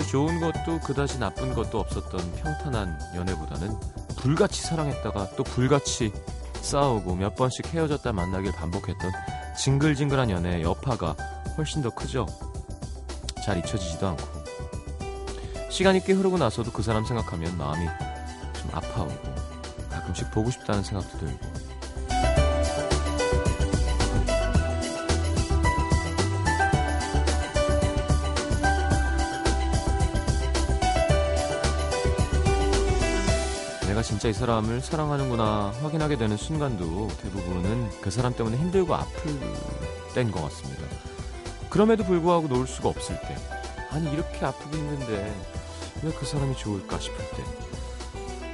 아주 좋은 것도 그다지 나쁜 것도 없었던 평탄한 연애보다는 불같이 사랑했다가 또 불같이 싸우고 몇 번씩 헤어졌다 만나길 반복했던 징글징글한 연애의 여파가 훨씬 더 크죠. 잘 잊혀지지도 않고 시간이 꽤 흐르고 나서도 그 사람 생각하면 마음이 좀 아파오고 가끔씩 보고 싶다는 생각도 들고 진짜 이 사람을 사랑하는구나 확인하게 되는 순간도 대부분은 그 사람 때문에 힘들고 아플 때인 것 같습니다. 그럼에도 불구하고 놓을 수가 없을 때 아니 이렇게 아프고 힘든데 왜 그 사람이 좋을까 싶을 때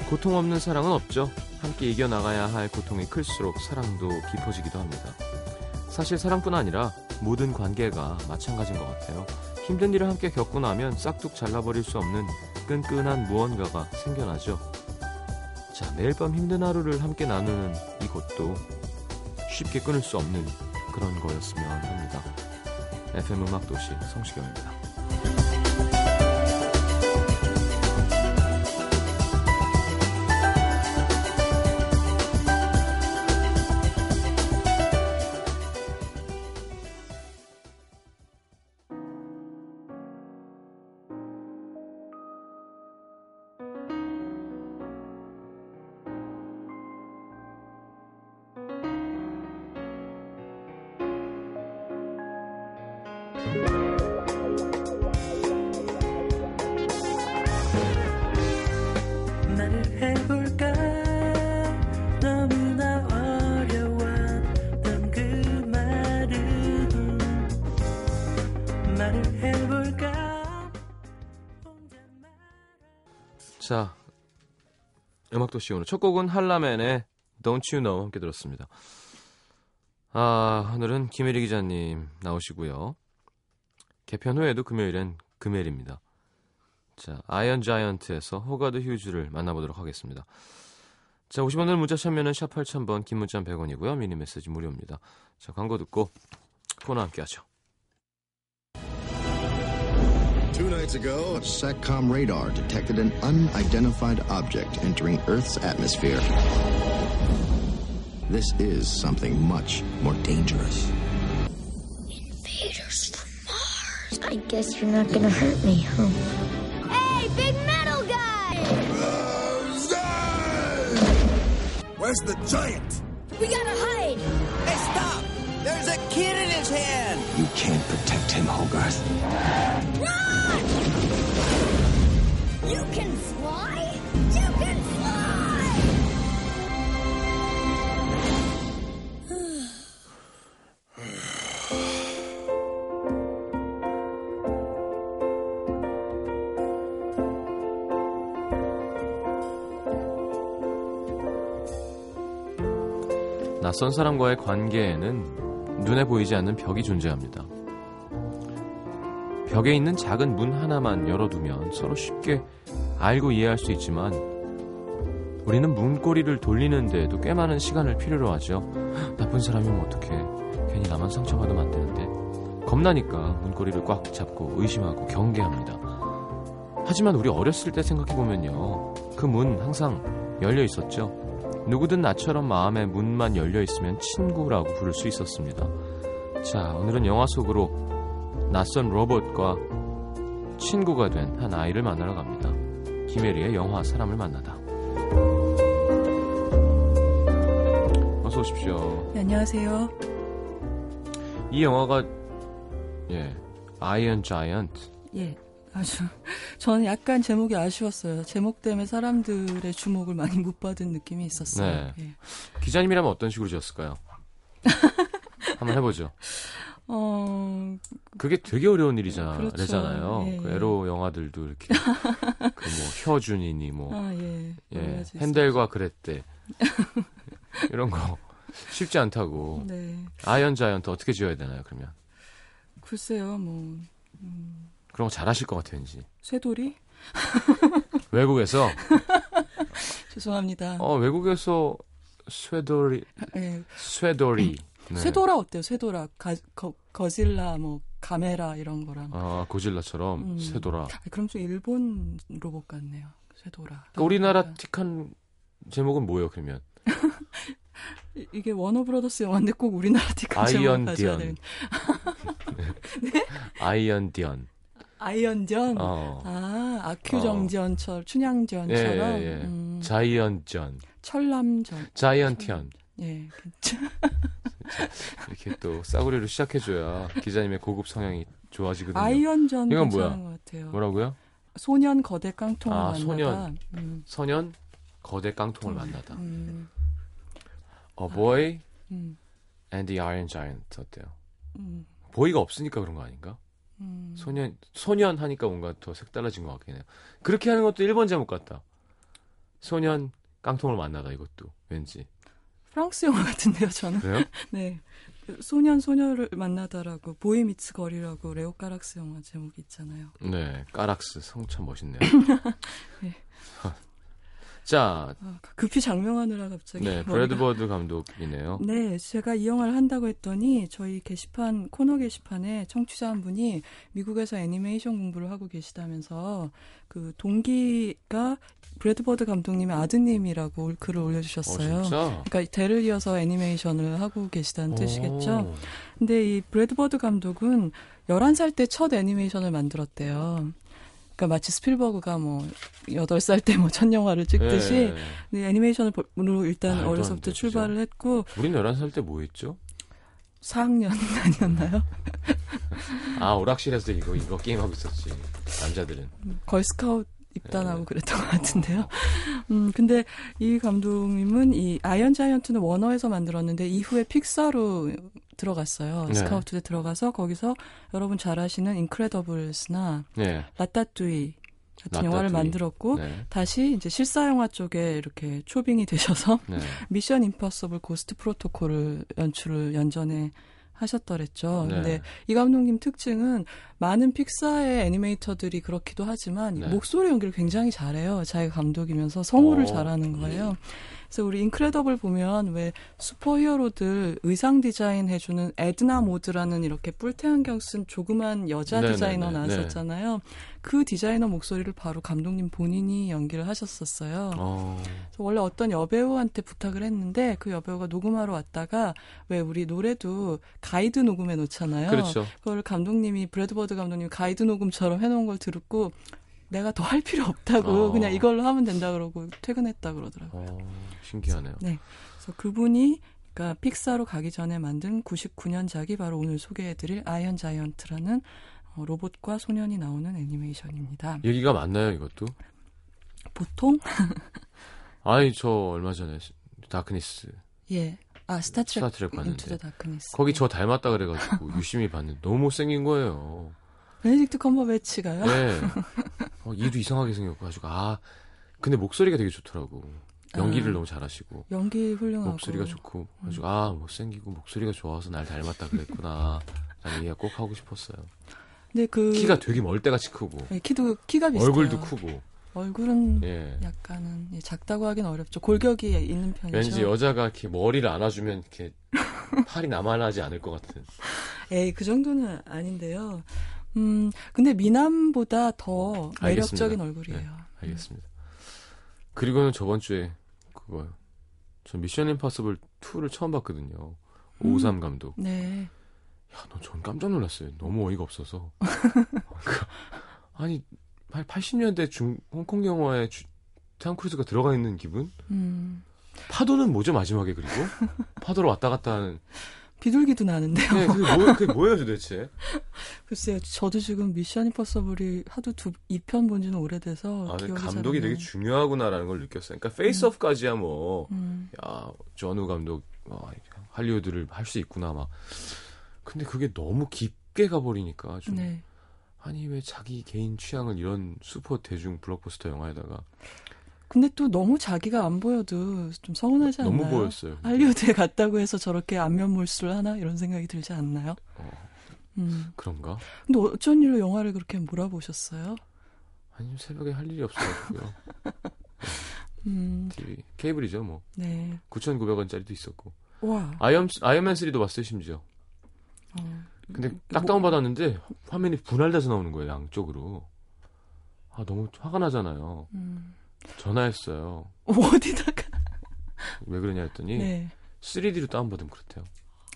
고통 없는 사랑은 없죠. 함께 이겨 나가야 할 고통이 클수록 사랑도 깊어지기도 합니다. 사실 사랑뿐 아니라 모든 관계가 마찬가지인 것 같아요. 힘든 일을 함께 겪고 나면 싹둑 잘라버릴 수 없는 끈끈한 무언가가 생겨나죠. 자, 매일 밤 힘든 하루를 함께 나누는 이곳도 쉽게 끊을 수 없는 그런 거였으면 합니다. FM 음악도시 성시경입니다. 음악도시 오늘 첫 곡은 한라맨의 Don't You Know 함께 들었습니다. 아, 오늘은 김혜리 기자님 나오시고요. 개편 후에도 금요일엔 금요일입니다. 자, 아이언 자이언트에서 호가드 휴즈를 만나보도록 하겠습니다. 자, 50원을 문자 참여는 샵 8000번, 긴 문자 100원이고요. 미니 메시지 무료입니다. 자, 광고 듣고 코너 함께 하죠. Nights ago, SATCOM radar detected an unidentified object entering Earth's atmosphere. This is something much more dangerous. Invaders from Mars. I guess you're not gonna hurt me, huh? Hey, big metal guy! Where's the giant? We gotta hide! Hey, stop! There's a kid in his hand! You can't protect him, Hogarth. You can fly? You can! 낯선 사람과의 관계에는 눈에 보이지 않는 벽이 존재합니다. 벽에 있는 작은 문 하나만 열어두면 서로 쉽게 알고 이해할 수 있지만 우리는 문고리를 돌리는 데에도 꽤 많은 시간을 필요로 하죠. 나쁜 사람이면 어떡해. 괜히 나만 상처받으면 안 되는데. 겁나니까 문고리를 꽉 잡고 의심하고 경계합니다. 하지만 우리 어렸을 때 생각해보면요. 그 문 항상 열려 있었죠. 누구든 나처럼 마음의 문만 열려 있으면 친구라고 부를 수 있었습니다. 자, 오늘은 영화 속으로 낯선 로봇과 친구가 된 한 아이를 만나러 갑니다. 김혜리의 영화 사람을 만나다. 어서 오십시오. 네, 안녕하세요. 이 영화가 예, 아이언 자이언트. 예, 아주 저는 약간 제목이 아쉬웠어요. 제목 때문에 사람들의 주목을 많이 못 받은 느낌이 있었어요. 네. 예. 기자님이라면 어떤 식으로 지었을까요? 한번 해보죠. 어, 그게 되게 어려운 일이잖아, 그렇죠. 잖아요 예, 그 예. 에로 영화들도 이렇게 그뭐 혀준이니 뭐 아, 예. 예, 핸델과 그랬대 이런 거 쉽지 않다고. 네. 아이언 자이언트 어떻게 지어야 되나요? 그러면 글쎄요, 뭐 그런 거 잘하실 것 같아요, 왠지. 쇠돌이? 외국에서 죄송합니다. 어 외국에서 쇠돌이 예. 쇠돌이 네. 쇠도라 어때요? 쇠도라, 가, 거, 거질라, 뭐 가메라 이런 거랑. 아 고질라처럼 음. 쇠도라. 아, 그럼 좀 일본 로봇 같네요. 쇠도라. 그러니까 우리나라 틱한 제목은 뭐예요 그러면? 이- 이게 워너브라더스 영화인데 꼭 우리나라 티카 아이언 제목 가져야 디언. 되는. 아이언 디언. 아이언전. 어. 아 아큐정전처럼 춘향전처럼 예, 예, 예. 음, 자이언전. 철남전. 자이언티언. 예. 괜찮- 이렇게 또 싸구려로 시작해줘야 기자님의 고급 성향이 좋아지거든요. 아이언전 이건 뭐야? 뭐라고요? 소년 거대 깡통을 아, 만나다. 소년. 음, 소년 거대 깡통을 음, 만나다. 음, A boy 음, and the iron giant 어때요? 음, 보이가 없으니까 그런 거 아닌가? 음. 소년 소년 하니까 뭔가 더 색달라진 것 같긴 해요. 그렇게 하는 것도 일본 제목 같다. 소년 깡통을 만나다 이것도 왠지 프랑스 영화 같은데요, 저는. 그래요? 네. 그 소년 소녀를 만나다라고 Boy Meets Girl이라고 레오 까락스 영화 제목이 있잖아요. 네 까락스 성 참 멋있네요. 네. 자, 아, 급히 작명하느라 갑자기 네 브래드버드 감독이네요. 네, 제가 이 영화를 한다고 했더니 저희 게시판 코너 게시판에 청취자 한 분이 미국에서 애니메이션 공부를 하고 계시다면서 그 동기가 브래드버드 감독님의 아드님이라고 글을 올려주셨어요. 어? 그러니까 대를 이어서 애니메이션을 하고 계시다는 뜻이겠죠. 오. 근데 이 브래드버드 감독은 11살 때 첫 애니메이션을 만들었대요. 그러니까 마치 스필버그가 뭐 8살 때 뭐 첫 영화를 찍듯이 예. 네, 애니메이션으로 일단 어려서부터 돼, 출발을 했고 우린 11살 때 뭐 했죠? 4학년 아니었나요? 아, 오락실에서 이거, 이거 게임하고 있었지. 남자들은. 걸스카웃 입단하고 네. 그랬던 것 같은데요. 음, 근데 이 감독님은 이 아이언 자이언트는 워너에서 만들었는데 이후에 픽사로 들어갔어요. 네. 스카우트돼 들어가서 거기서 여러분 잘 아시는 인크레더블스나 네. 라따뚜이 같은 영화를 라따뚜이. 만들었고 네. 다시 이제 실사 영화 쪽에 이렇게 초빙이 되셔서 네. 미션 임파서블 고스트 프로토콜을 연출을 연전에 하셨더랬죠. 네. 근데 이 감독님 특징은 많은 픽사의 애니메이터들이 그렇기도 하지만 네. 목소리 연기를 굉장히 잘해요. 자기가 감독이면서 성우를 오. 잘하는 거예요. 그래서 우리 인크레더블 보면 왜 슈퍼히어로들 의상 디자인 해주는 에드나 모드라는 이렇게 뿔테 안경 쓴 조그만 여자 네네네, 디자이너 네. 나왔었잖아요. 그 디자이너 목소리를 바로 감독님 본인이 연기를 하셨었어요. 어. 그래서 원래 어떤 여배우한테 부탁을 했는데 그 여배우가 녹음하러 왔다가 왜 우리 노래도 가이드 녹음해 놓잖아요. 그렇죠. 그걸 감독님이 브래드버드 감독님이 가이드 녹음처럼 해놓은 걸 듣고 내가 더 할 필요 없다고 어. 그냥 이걸로 하면 된다 그러고 퇴근했다 그러더라고요. 어, 신기하네요. 네. 그래서 그분이 그러니까 픽사로 가기 전에 만든 99년작이 바로 오늘 소개해드릴 아이언 자이언트라는 어, 로봇과 소년이 나오는 애니메이션입니다. 얘기가 맞나요, 이것도? 보통 아니, 저 얼마 전에 다크니스 예. 아 스타트랙 스타트랙 봤는데. 거기 저 닮았다 그래가지고 유심히 봤는데 너무 못생긴 거예요. 베네딕트 컴버배치가요? 네. 어, 이도 이상하게 생겼가지고 아 근데 목소리가 되게 좋더라고. 연기를 아. 너무 잘하시고 연기 훌륭하고 목소리가 좋고 가지고 아 못생기고 목소리가 좋아서 날 닮았다 그랬구나. 라는 얘기가 꼭 하고 싶었어요. 근데 그 키가 되게 멀때같이 크고 네, 키도 키가 비슷해요. 얼굴도 크고 얼굴은 예. 약간은 예, 작다고 하긴 어렵죠. 골격이 있는 편이죠. 왠지 여자가 이렇게 머리를 안아주면 이렇게 팔이 남아나지 않을 것 같은. 에이 그 정도는 아닌데요. 음 근데 미남보다 더 매력적인 알겠습니다. 얼굴이에요. 네, 알겠습니다. 그리고는 저번 주에 그거요. 저 미션 임파서블 2를 처음 봤거든요. 음. 오삼 감독. 네. 야, 너 전 깜짝 놀랐어요. 너무 어이가 없어서. 그, 아니, 80년대 중 홍콩 영화에 주, 탐 크루즈가 들어가 있는 기분? 음 파도는 뭐죠 마지막에 그리고? 파도로 왔다 갔다 하는. 비둘기도 나는데요. 네, 그게, 뭐, 그게 뭐예요 도대체? 글쎄요, 저도 지금 미션 임퍼서블이 하도 두 2편 본 지는 오래돼서 아, 감독이 되게. 중요하구나라는 걸 느꼈어요. 그러니까 페이스오프까지야 뭐, 음, 야, 존 우 감독, 와, 할리우드를 할 수 있구나 막. 근데 그게 너무 깊게 가버리니까 좀 네. 아니 왜 자기 개인 취향을 이런 슈퍼 대중 블록버스터 영화에다가 근데 또 너무 자기가 안 보여도 좀 서운하지 않나요? 너무 보였어요. 할리우드에 갔다고 해서 저렇게 안면 몰수를 하나 이런 생각이 들지 않나요? 어, 음. 그런가? 근데 어쩐 일로 영화를 그렇게 몰아보셨어요? 아니 새벽에 할 일이 없어가지고요. 음, TV 케이블이죠 뭐 네. 9,900원짜리도 있었고 와. 아이언 아이언맨 3도 봤어요 심지어. 어. 근데 딱 다운 받았는데 화면이 분할돼서 나오는 거예요 양쪽으로. 아 너무 화가 나잖아요. 음. 전화했어요. 어디다가? 왜 그러냐 했더니 네. 3D로 다운 받으면 그렇대요.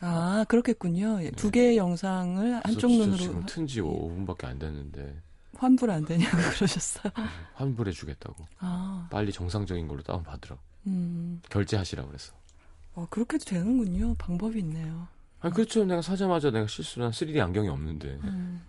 아 그렇겠군요. 예, 두 개의 영상을 한쪽 그래서 눈으로 지금 튼지 5분밖에 안 됐는데 환불 안 되냐고 그러셨어요. 환불해 주겠다고. 아, 빨리 정상적인 걸로 다운 받으라. 음, 결제하시라 그랬어. 어, 그렇게도 되는군요. 방법이 있네요. 아니 그렇죠. 내가 사자마자 내가 실수로 한 3D 안경이 없는데. 음.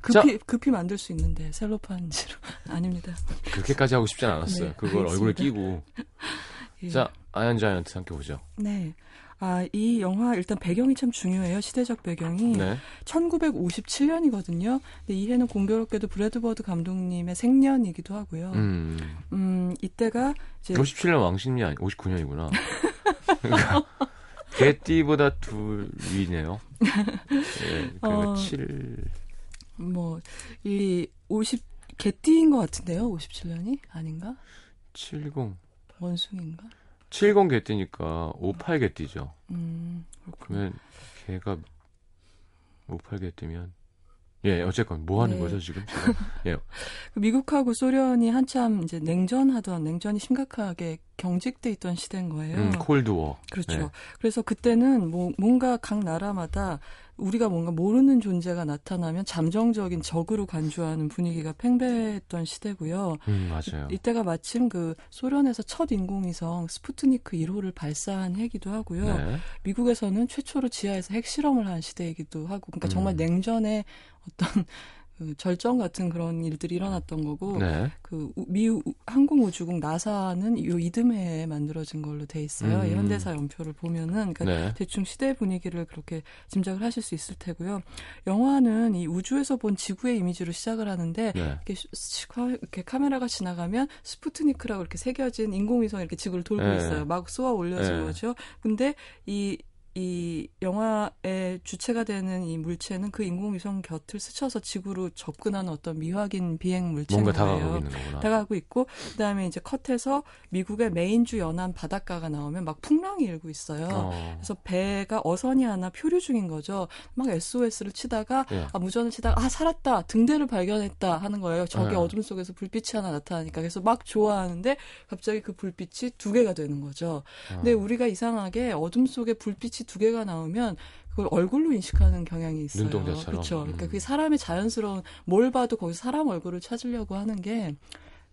급히 급히 만들 수 있는데 셀로판지로 아닙니다. 그렇게까지 하고 싶진 않았어요. 네, 그걸 얼굴에 알겠습니다. 끼고. 예. 자, 아이언 자이언트 함께 보죠. 네. 아, 이 영화 일단 배경이 참 중요해요. 시대적 배경이 네. 1957년이거든요. 근데 이 해는 공교롭게도 브래드 버드 감독님의 생년이기도 하고요. 음, 음. 이때가 이제 57년 왕십리 아니 59년이구나. 그러니까 개띠보다 둘 위네요. 예. 그러니까 어. 7 뭐 이 50 개띠인 것 같은데요. 57년이 아닌가? 70 원숭인가? 70 개띠니까 58 개띠죠. 음. 그러면 걔가 58 개띠면 예, 어쨌건 뭐 하는 네. 거죠, 지금? 예. 그 미국하고 소련이 한참 이제 냉전하던 냉전이 심각하게 경직돼 있던 시대인 거예요. 음, 콜드워. 그렇죠. 네. 그래서 그때는 뭐 뭔가 각 나라마다 우리가 뭔가 모르는 존재가 나타나면 잠정적인 적으로 간주하는 분위기가 팽배했던 시대고요. 음, 맞아요. 이때가 마침 그 소련에서 첫 인공위성 스푸트니크 1호를 발사한 해기도 하고요. 네. 미국에서는 최초로 지하에서 핵실험을 한 시대이기도 하고, 그러니까 정말 음. 냉전의 어떤 그 절정 같은 그런 일들이 일어났던 거고, 네. 그 우- 미 우- 항공우주국 나사는 요 이듬해에 만들어진 걸로 돼 있어요. 음. 이 현대사 연표를 보면은 그러니까 네. 대충 시대 분위기를 그렇게 짐작을 하실 수 있을 테고요. 영화는 이 우주에서 본 지구의 이미지로 시작을 하는데 네. 이렇게, 이렇게 카메라가 지나가면 스푸트니크라고 이렇게 새겨진 인공위성이 이렇게 지구를 돌고 네. 있어요. 막 쏘아 올려진 네. 거죠. 근데 이 이 영화의 주체가 되는 이 물체는 그 인공위성 곁을 스쳐서 지구로 접근하는 어떤 미확인 비행 물체인 뭔가. 다가가고 있는 거구나. 다가가고 있고 그다음에 이제 컷에서 미국의 메인주 연안 바닷가가 나오면 막 풍랑이 일고 있어요. 어. 그래서 배가 어선이 하나 표류 중인 거죠. 막 SOS를 치다가 예. 아, 무전을 치다가 아 살았다 등대를 발견했다 하는 거예요. 저기 네. 어둠 속에서 불빛이 하나 나타나니까 그래서 막 좋아하는데 갑자기 그 불빛이 두 개가 되는 거죠. 근데 어. 우리가 이상하게 어둠 속에 불빛이 두 개가 나오면 그걸 얼굴로 인식하는 경향이 있어요. 눈동자처럼. 그렇죠. 그러니까 음. 그게 사람의 자연스러운 뭘 봐도 거기서 사람 얼굴을 찾으려고 하는 게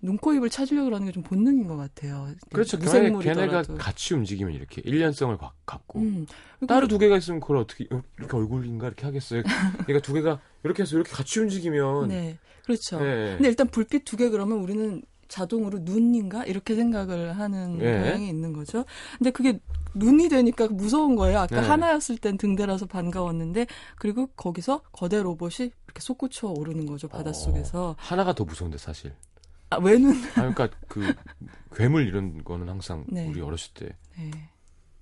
눈코 입을 찾으려고 그러는 게 좀 본능인 것 같아요. 그렇죠. 걔네, 걔네가. 같이 움직이면 이렇게 일련성을 가- 갖고 음. 따로 두 개가 있으면 그걸 어떻게 어, 이렇게 얼굴인가 이렇게 하겠어요. 그러니까 두 개가 이렇게 해서 이렇게 같이 움직이면 네, 그렇죠. 네. 근데 일단 불빛 두 개 그러면 우리는 자동으로 눈인가 이렇게 생각을 하는 예. 경향이 있는 거죠. 근데 그게 눈이 되니까 무서운 거예요. 아까 네. 하나였을 땐 등대라서 반가웠는데 그리고 거기서 거대 로봇이 이렇게 솟구쳐 오르는 거죠 바닷속에서. 어, 하나가 더 무서운데 사실. 아, 왜는 아, 그러니까 그 괴물 이런 거는 항상 네. 우리 어렸을 때 네.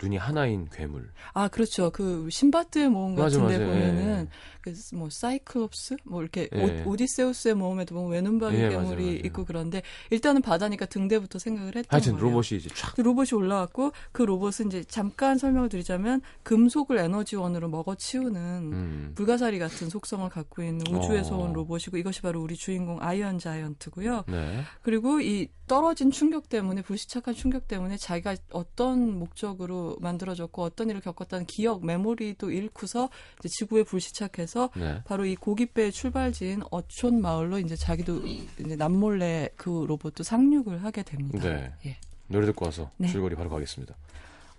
눈이 하나인 괴물. 아 그렇죠. 그 신밧드의 모험 맞아, 같은데 맞아. 보면은 그뭐 사이클롭스 뭐 이렇게 예. 오디세우스의 모험에도 보면 외눈박이 예, 괴물이 맞아요, 맞아요. 있고 그런데 일단은 바다니까 등대부터 생각을 했던 하여튼 거예요. 로봇이 이제 촥그 로봇이 올라왔고 그 로봇은 이제 잠깐 설명을 드리자면 금속을 에너지원으로 먹어치우는 음. 불가사리 같은 속성을 갖고 있는 우주에서 어. 온 로봇이고 이것이 바로 우리 주인공 아이언 자이언트고요. 네. 그리고 이 떨어진 충격 때문에 불시착한 충격 때문에 자기가 어떤 목적으로 만들어졌고 어떤 일을 겪었다는 기억 메모리도 잃고서 이제 지구에 불시착해서 네. 바로 이 고깃배의 출발지인 어촌 마을로 이제 자기도 이제 남몰래 그 로봇도 상륙을 하게 됩니다. 네. 예. 노래 듣고 와서 네. 줄거리 바로 가겠습니다.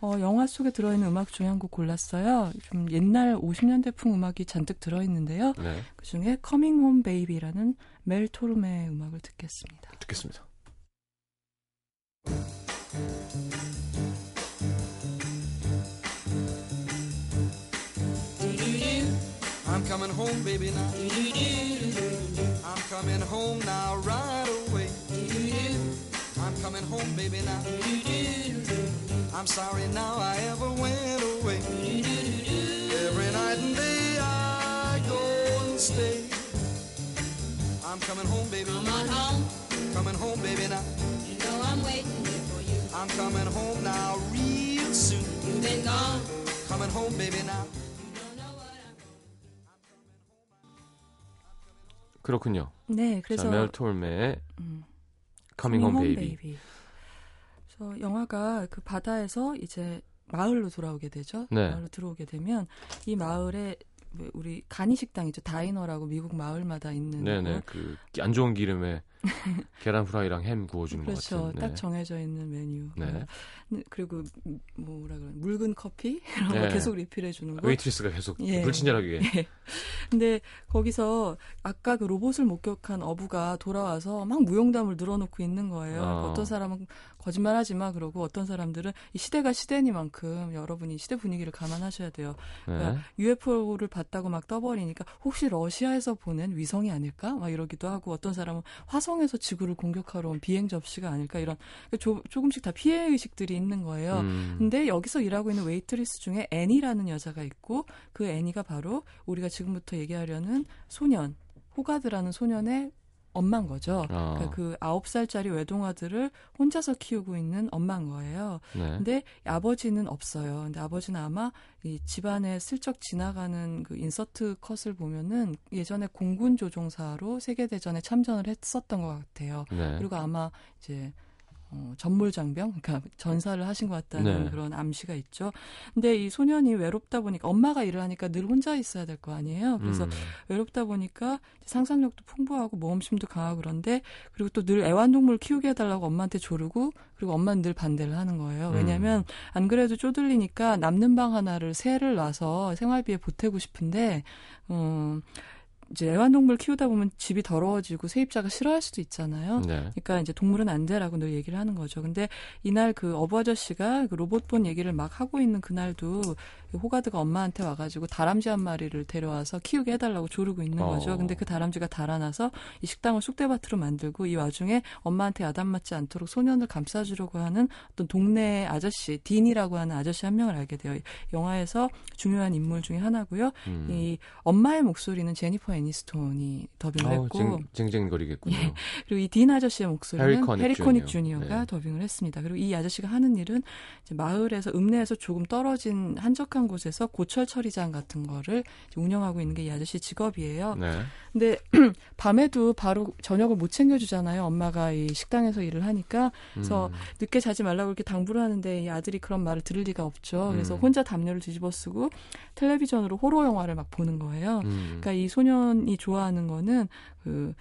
어, 영화 속에 들어있는 음악 중에 한 곡 골랐어요. 좀 옛날 50년대풍 음악이 잔뜩 들어있는데요. 네. 그 중에 Coming Home Baby라는 멜 토름의 음악을 듣겠습니다. 듣겠습니다. I'm coming home, baby, now. I'm coming home now, right away. I'm coming home, baby, now. I'm sorry now I ever went away. Every night and day I go and stay. I'm coming home, baby. Come on home, Coming home, baby, now. you know I'm waiting here for you. I'm coming home now, real soon. You've been gone, Coming home, baby, now. 그렇군요. 네, 그래서 자, 멜 톨메의 음, Coming Home Baby. 그래서 영화가 그 바다에서 이제 마을로 돌아오게 되죠. 네. 마을로 들어오게 되면 이 마을에 왜 우리 간이 식당이죠. 다이너라고 미국 마을마다 있는 네네. 곳. 그안 좋은 기름에 계란 프라이랑 햄 구워주는 것 그렇죠. 같은. 네. 딱 정해져 있는 메뉴. 네. 네, 그리고 음, 뭐라 그래 묽은 커피 이런 거 네. 계속 리필해 주는 거. 웨이트리스가 계속 예. 불친절하게. 근데 거기서 아까 그 로봇을 목격한 어부가 돌아와서 막 무용담을 늘어놓고 있는 거예요. 어. 어떤 사람은 거짓말하지 마 그러고 어떤 사람들은 이 시대가 시대니만큼 여러분이 시대 분위기를 감안하셔야 돼요. 네. 그러니까 UFO를 봤다고 막 떠벌리니까 혹시 러시아에서 보낸 위성이 아닐까? 막 이러기도 하고 어떤 사람은 화성 에서 지구를 공격하러 온 비행 접시가 아닐까? 이런 조, 조금씩 다 피해 의식들이 있는 거예요. 음. 근데 여기서 일하고 있는 웨이트리스 중에 애니라는 여자가 있고 그 애니가 바로 우리가 지금부터 얘기하려는 소년 호가스라는 소년의 엄마인 거죠. 어. 그러니까 그 아홉 살짜리 외동아들을 혼자서 키우고 있는 엄마인 거예요. 네. 근데 아버지는 없어요. 근데 아버지는 아마 이 집안에 슬쩍 지나가는 그 인서트 컷을 보면은 예전에 공군 조종사로 세계 대전에 참전을 했었던 것 같아요. 네. 그리고 아마 이제 어, 전몰장병, 그러니까 전사를 하신 것 같다는 네. 그런 암시가 있죠. 근데 이 소년이 외롭다 보니까 엄마가 일을 하니까 늘 혼자 있어야 될 거 아니에요. 그래서 음. 외롭다 보니까 상상력도 풍부하고 모험심도 강하고 그런데 그리고 또 늘 애완동물 키우게 해달라고 엄마한테 조르고 그리고 엄마는 늘 반대를 하는 거예요. 음. 왜냐하면 안 그래도 쪼들리니까 남는 방 하나를 새를 놔서 생활비에 보태고 싶은데 음, 이제 애완동물 키우다 보면 집이 더러워지고 세입자가 싫어할 수도 있잖아요. 네. 그러니까 이제 동물은 안 돼라고 늘 얘기를 하는 거죠. 근데 이날 그 어부 아저씨가 그 로봇본 얘기를 막 하고 있는 그날도 그 호가드가 엄마한테 와가지고 다람쥐 한 마리를 데려와서 키우게 해달라고 조르고 있는 어. 거죠. 근데 그 다람쥐가 달아나서 이 식당을 쑥대밭으로 만들고 이 와중에 엄마한테 야단맞지 않도록 소년을 감싸주려고 하는 어떤 동네 아저씨 딘이라고 하는 아저씨 한 명을 알게 돼요. 이 영화에서 중요한 인물 중에 하나고요. 음. 이 엄마의 목소리는 제니퍼 애니스톤이 더빙을 아우, 했고 쟁, 쟁쟁거리겠군요. 예. 그리고 이 딘 아저씨의 목소리는 커닉 주니어. 주니어 가 네. 더빙을 했습니다. 그리고 이 아저씨가 하는 일은 이제 마을에서 읍내에서 조금 떨어진 한적한 곳에서 고철 처리장 같은 거를 운영하고 있는 게 이 아저씨 직업이에요. 네. 근데 밤에도 바로 저녁을 못 챙겨주잖아요. 엄마가 이 식당에서 일을 하니까 그래서 음. 늦게 자지 말라고 이렇게 당부를 하는데 이 아들이 그런 말을 들을 리가 없죠. 그래서 음. 혼자 담요를 뒤집어쓰고 텔레비전으로 호러 영화를 막 보는 거예요. 음. 그러니까 이 소년 이 좋아하는 거는 그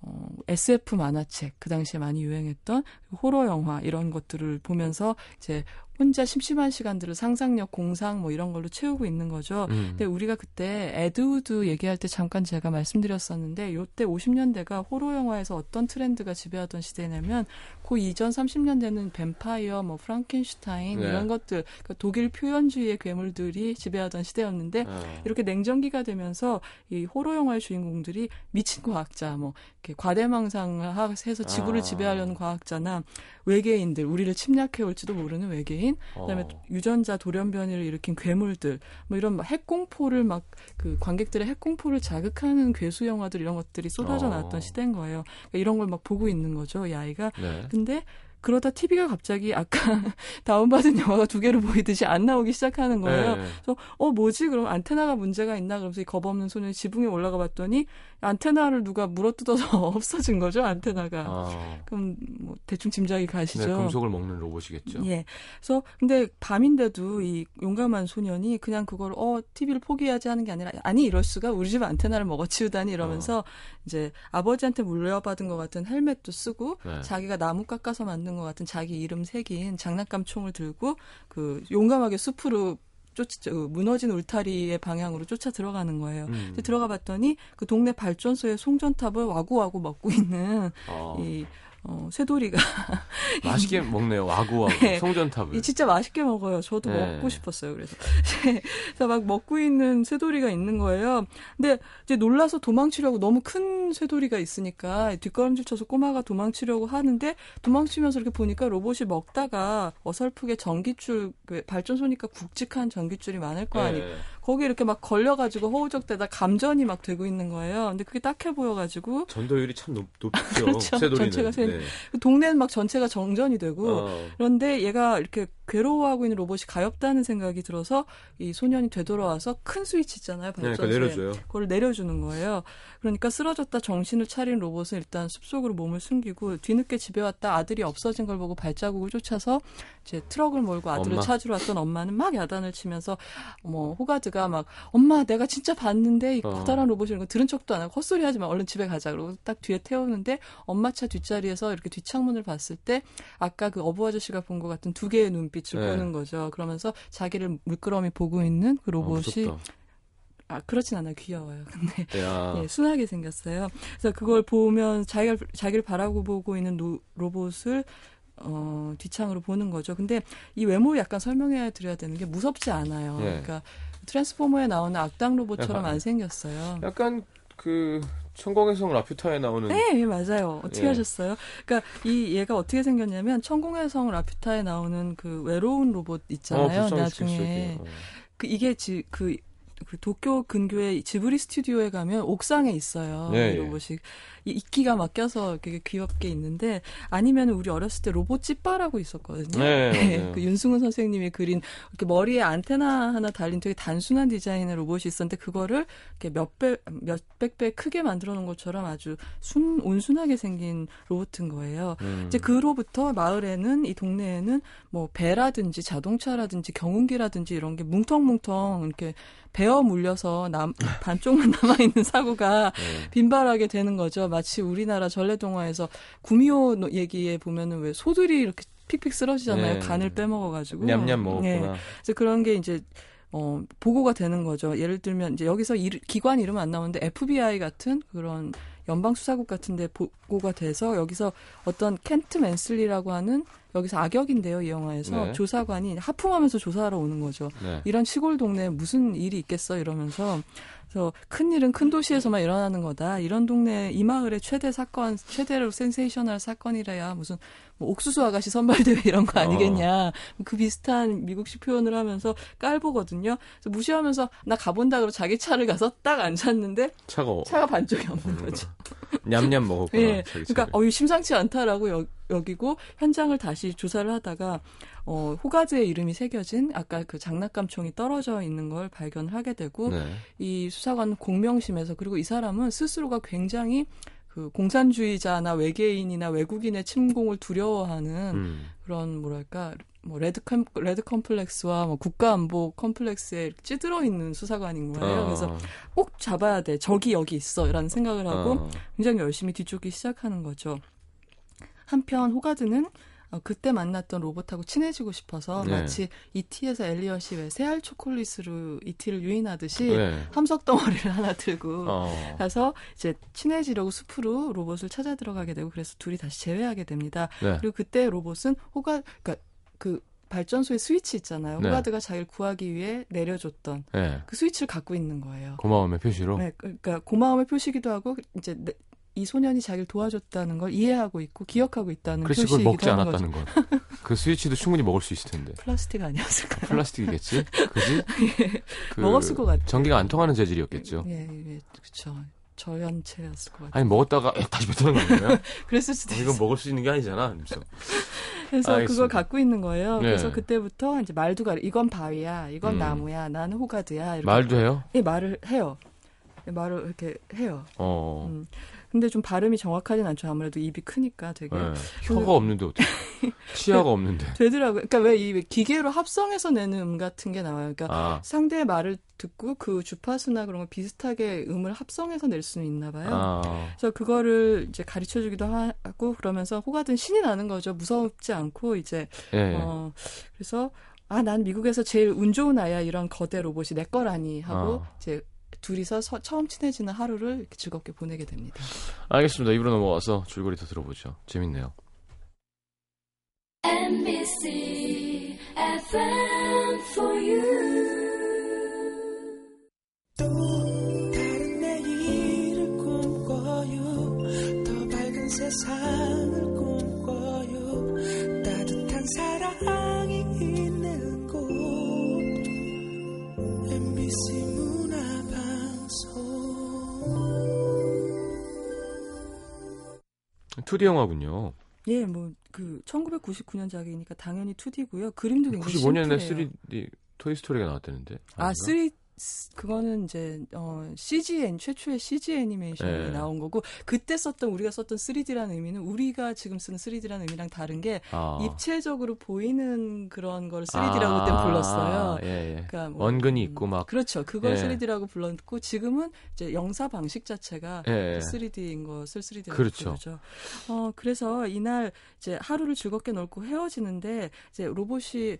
어, SF 만화책 그 당시에 많이 유행했던 호러 영화 이런 것들을 보면서 이제 혼자 심심한 시간들을 상상력, 공상 뭐 이런 걸로 채우고 있는 거죠. 음. 근데 우리가 그때 에드 우드 얘기할 때 잠깐 제가 말씀드렸었는데 요때 50년대가 호러 영화에서 어떤 트렌드가 지배하던 시대냐면 그 이전 30년대는 뱀파이어, 뭐 프랑켄슈타인 네. 이런 것들 그러니까 독일 표현주의의 괴물들이 지배하던 시대였는데 어. 이렇게 냉전기가 되면서 이 호러 영화의 주인공들이 미친 과학자, 뭐 이렇게 과대망상을 하- 해서 지구를 아. 지배하려는 과학자나 외계인들, 우리를 침략해 올지도 모르는 외계인, 그다음에 어. 유전자 돌연변이를 일으킨 괴물들, 뭐 이런 막 핵공포를 막 그 관객들의 핵공포를 자극하는 괴수 영화들 이런 것들이 쏟아져 어. 나왔던 시대인 거예요. 그러니까 이런 걸 막 보고 있는 거죠, 이 아이가. 네. 근데 그러다 TV가 갑자기 아까 다운받은 영화가 두 개로 보이듯이 안 나오기 시작하는 거예요. 네. 그래서 어 뭐지 그럼 안테나가 문제가 있나 그러면서 이 겁없는 소년이 지붕에 올라가 봤더니 안테나를 누가 물어뜯어서 없어진 거죠 안테나가 아. 그럼 뭐 대충 짐작이 가시죠 네, 금속을 먹는 로봇이겠죠. 예 그래서 근데 밤인데도 이 용감한 소년이 그냥 그걸 어 TV를 포기하지 하는 게 아니라 아니 이럴 수가 우리 집 안테나를 먹어치우다니 이러면서 이제 아버지한테 물려받은 것 같은 헬멧도 쓰고 네. 자기가 나무 깎아서 만든 것 같은 자기 이름 새긴 장난감 총을 들고 그 용감하게 숲으로 쫓 어, 무너진 울타리의 방향으로 쫓아 들어가는 거예요. 음. 들어가 봤더니 그 동네 발전소의 송전탑을 와구와구 먹고 있는 어. 이 어, 쇠돌이가 맛있게 먹네요. 와구와구. 네. 송전탑을. 이 진짜 맛있게 먹어요. 저도 네. 먹고 싶었어요. 그래서 그래서 막 먹고 있는 쇠돌이가 있는 거예요. 근데 이제 놀라서 도망치려고 너무 큰 쇠돌이가 있으니까 뒷걸음질 쳐서 꼬마가 도망치려고 하는데 도망치면서 이렇게 보니까 로봇이 먹다가 어설프게 전기줄 그 발전소니까 굵직한 전기줄이 많을 거 아니에요. 네. 거기 이렇게 막 걸려가지고 허우적대다 감전이 막 되고 있는 거예요. 근데 그게 딱해 보여가지고 전도율이 참 높, 높죠. 그렇죠. 전체가 새- 네. 그 동네는 막 전체가 정전이 되고 어. 그런데 얘가 이렇게 괴로워하고 있는 로봇이 가엾다는 생각이 들어서 이 소년이 되돌아와서 큰 스위치 있잖아요. 네, 발전소에. 그러니까 내려줘요. 그걸 내려주는 거예요. 그러니까 쓰러졌다 정신을 차린 로봇은 일단 숲속으로 몸을 숨기고 뒤늦게 집에 왔다 아들이 없어진 걸 보고 발자국을 쫓아서 이제 트럭을 몰고 아들을 엄마. 찾으러 왔던 엄마는 막 야단을 치면서 뭐 호가드가 막 엄마 내가 진짜 봤는데 이 어. 커다란 로봇이 이런 거 들은 척도 안 하고 헛소리 하지 마 얼른 집에 가자 그러고 딱 뒤에 태우는데 엄마 차 뒷자리에서 이렇게 뒷창문을 봤을 때 아까 그 어부 아저씨가 본 것 같은 두 개의 눈빛 을 네. 보는 거죠. 그러면서 자기를 물끄러미 보고 있는 그 아, 로봇이 무섭다. 아 그렇진 않아요 귀여워요. 근데 야. 예, 순하게 생겼어요. 그래서 그걸 보면 자기가 자기를 바라고 보고 있는 노- 로봇을 어, 뒷창으로 보는 거죠. 근데 이 외모 약간 설명해 드려야 되는 게 무섭지 않아요. 예. 그러니까 트랜스포머에 나오는 악당 로봇처럼 안 생겼어요. 약간 그 천공의 성 라퓨타에 나오는 네, 예, 맞아요. 어떻게 예. 하셨어요? 그러니까 이 얘가 어떻게 생겼냐면 천공의 성 라퓨타에 나오는 그 외로운 로봇 있잖아요. 어, 나중에. 어. 그 이게 지, 그, 그 도쿄 근교의 지브리 스튜디오에 가면 옥상에 있어요. 네, 이 예. 로봇이. 이 이끼가 막 껴서 되게 귀엽게 있는데 아니면 우리 어렸을 때 로봇 찌빠라고 있었거든요. 네, 맞아요. 그 윤승훈 선생님이 그린 이렇게 머리에 안테나 하나 달린 되게 단순한 디자인의 로봇이 있었는데 그거를 이렇게 몇백 몇백 배 크게 만들어 놓은 것처럼 아주 순 온순하게 생긴 로봇인 거예요. 음. 이제 그로부터 마을에는 이 동네에는 뭐 배라든지 자동차라든지 경운기라든지 이런 게 뭉텅뭉텅 이렇게 베어 물려서 남, 반쪽만 남아 있는 사고가 네. 빈발하게 되는 거죠. 마치 우리나라 전래동화에서 구미호 노- 얘기에 보면은 왜 소들이 이렇게 픽픽 쓰러지잖아요. 네. 간을 빼먹어가지고. 냠냠 예. 먹었구나. 그래서 그런 게 이제 어 보고가 되는 거죠. 예를 들면 이제 여기서 일- 기관 이름 안 나오는데 FBI 같은 그런 연방 수사국 같은데 보고가 돼서 여기서 어떤 켄트 맨슬리라고 하는 여기서 악역인데요, 이 영화에서 네. 조사관이 하품하면서 조사하러 오는 거죠. 네. 이런 시골 동네에 무슨 일이 있겠어 이러면서 그래서 큰 일은 큰 도시에서만 일어나는 거다. 이런 동네 이 마을의 최대 사건, 최대로 센세이셔널 사건이래야 무슨 뭐 옥수수 아가씨 선발 대회 이런 거 아니겠냐. 그 비슷한 미국식 표현을 하면서 깔보거든요. 그래서 무시하면서 나 가본다 그러고 자기 차를 가서 딱 앉았는데 차가워. 차가 반쪽이 없는 거죠. 냠냠 먹었구나. 예. 그러니까. 어, 이 심상치 않다라고 여, 여기고 현장을 다시 조사를 하다가 어, 호가스의 이름이 새겨진 아까 그 장난감 총이 떨어져 있는 걸 발견을 하게 되고 네. 이 수사관 공명심에서 그리고 이 사람은 스스로가 굉장히 그 공산주의자나 외계인이나 외국인의 침공을 두려워하는 음. 그런 뭐랄까 뭐 레드 컴 레드 컴플렉스와 뭐 국가 안보 컴플렉스에 찌들어 있는 수사관인 거예요. 어. 그래서 꼭 잡아야 돼. 적이 여기 있어라는 생각을 하고 어. 굉장히 열심히 뒤쫓기 시작하는 거죠. 한편 호가드는 어, 그때 만났던 로봇하고 친해지고 싶어서 네. 마치 이티에서 엘리엇이 왜 새알 초콜릿으로 이티를 유인하듯이 네. 함석 덩어리를 하나 들고 어. 가서 이제 친해지려고 숲으로 로봇을 찾아 들어가게 되고 그래서 둘이 다시 재회하게 됩니다. 네. 그리고 그때 로봇은 호가 그러니까 그 발전소의 스위치 있잖아요. 네. 호가드가 자기를 구하기 위해 내려줬던 네. 그 스위치를 갖고 있는 거예요. 고마움의 표시로. 네, 그러니까 고마움의 표시기도 하고 이제 내- 이 소년이 자기를 도와줬다는 걸 이해하고 있고 기억하고 있다는 그렇지 그걸 먹지 않았다는. 건. 그 스위치도 충분히 먹을 수 있을 텐데. 플라스틱 아니었을까요? 플라스틱이겠지? 그지? 그 먹었을 것 같아요. 전기가 안 통하는 재질이었겠죠. 예, 예, 그렇죠. 저연체였을 것 같아요. 아니 먹었다가 다시 뱉어는 거 아니에요? 그랬을 수도 어, 있어요. 이건 먹을 수 있는 게 아니잖아. 그래서. 그래서. 그걸 갖고 있는 거예요. 네. 그래서 그때부터 이제 말도 가려. 이건 바위야, 이건 음. 나무야, 나는 호가드야. 이렇게 말도 해요? 예, 말을 해요. 예, 말을 이렇게 해요. 어. 음. 근데 좀 발음이 정확하진 않죠. 아무래도 입이 크니까 되게 네. 혀가 없는데 어떻게? 치아가 없는데. 되더라고요. 그러니까 왜 이 기계로 합성해서 내는 음 같은 게 나와요. 그러니까 아. 상대의 말을 듣고 그 주파수나 그런 거 비슷하게 음을 합성해서 낼 수는 있나 봐요. 아. 그래서 그거를 이제 가르쳐 주기도 하고 그러면서 호가든 신이 나는 거죠. 무섭지 않고 이제 예. 어 그래서 아 난 미국에서 제일 운 좋은 아야 이런 거대 로봇이 내 거라니 하고 아. 이제 둘이서 서- 처음 친해지는 하루를 이렇게 즐겁게 보내게 됩니다. 알겠습니다. 입으로 넘어가서 줄거리 더 들어보죠. 재밌네요. NBC FM for you. 또 다른 내일을 꿈꿔요 더 밝은 세상 2D 영화군요. 예, 뭐 그 1999년작이니까 당연히 2D고요. 그림도 굉장히 95년에 심플해요. 3D 토이스토리가 나왔다는데. 아, 아닌가? 3 그거는 이제 어 CG 애 최초의 CG 애니메이션이 네. 나온 거고 그때 썼던 우리가 썼던 3D라는 의미는 우리가 지금 쓰는 3D라는 의미랑 다른 게 아. 입체적으로 보이는 그런 걸 3D라고 그때 불렀어요. 예, 예. 그러니까 뭐, 원근이 음, 있고 막. 그렇죠. 그걸 예. 3D라고 불렀고 지금은 이제 영사 방식 자체가 예, 예. 3D인 것을 3D라고 그렇죠. 부르죠. 어 그래서 이날 이제 하루를 즐겁게 놀고 헤어지는데 이제 로봇이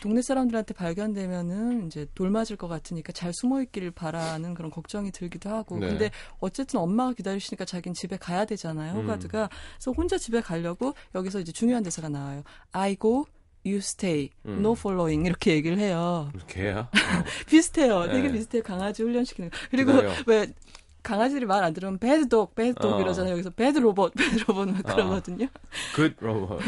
동네 사람들한테 발견되면은 이제 돌 맞을 것 같으니까 잘 숨어 있기를 바라는 그런 걱정이 들기도 하고. 네. 근데 어쨌든 엄마가 기다리시니까 자기는 집에 가야 되잖아요. 음. 호가드가. 그래서 혼자 집에 가려고 여기서 이제 중요한 대사가 나와요. I go, you stay, 음. no following 이렇게 얘기를 해요. 개야? 비슷해요. 되게 네. 비슷해요. 강아지 훈련시키는 거. 그리고 기다려. 왜 강아지들이 말 안 들으면 bad dog, bad dog 어. 이러잖아요. 여기서 bad robot, bad robot 막 어. 그러거든요. good robot.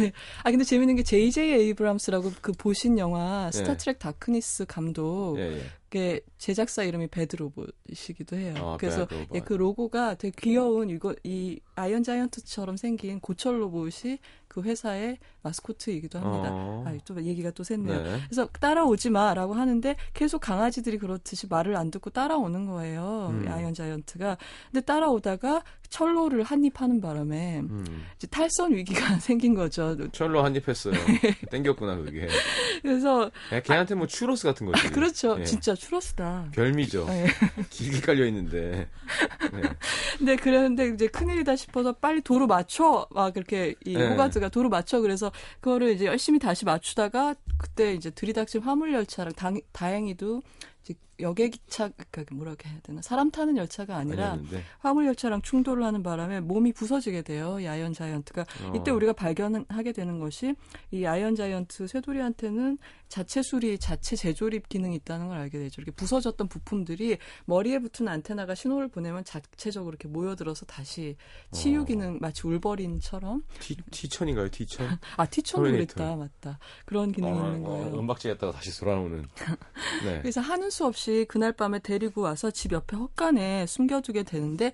아 근데 재밌는 게 J.J. 에이브람스라고 그 보신 영화 네. 스타트랙 다크니스 감독 예, 예. 그 제작사 이름이 Bad Robot이시기도 해요. 어, 그래서. 예, 그 로고가 되게 귀여운 이거 이 아이언 자이언트처럼 생긴 고철 로봇이 그 회사의 마스코트이기도 합니다. 어. 아, 또 얘기가 또 샜네요. 네. 그래서 따라오지 마라고 하는데 계속 강아지들이 그렇듯이 말을 안 듣고 따라오는 거예요. 음. 아이언 자이언트가. 근데 따라오다가 철로를 한입 하는 바람에 음. 이제 탈선 위기가 생긴 거죠. 철로 한입 했어요. 땡겼구나, 그게. 그래서 그냥 걔한테 뭐 추로스 같은 거지. 그렇죠. 예. 진짜 추러스다. 별미죠. 예. 길게 깔려 있는데. 네. 근데 그랬는데 이제 큰일이다 싶어서 빨리 도로 맞춰 막 이렇게 이 네. 호가드 가 도로 맞춰 그래서 그거를 이제 열심히 다시 맞추다가 그때 이제 들이닥친 화물 열차랑 당, 다행히도 이제 여객기차 그러니까 뭐라고 해야 되나 사람 타는 열차가 아니라 아니었는데. 화물 열차랑 충돌을 하는 바람에 몸이 부서지게 돼요. 이 아이언 자이언트가. 어. 이때 우리가 발견하게 되는 것이 이 아이언 자이언트 쇠돌이한테는 자체 수리, 자체 재조립 기능이 있다는 걸 알게 되죠. 이렇게 부서졌던 부품들이 머리에 붙은 안테나가 신호를 보내면 자체적으로 이렇게 모여들어서 다시 치유 어. 기능 마치 울버린처럼 T, T천인가요, T천? 아 터미네이터. 그랬다 맞다 그런 기능이 있는 거예요. 은박지 했다가 다시 돌아오는. 네. 그래서 하는 수 없이 그날 밤에 데리고 와서 집 옆에 헛간에 숨겨두게 되는데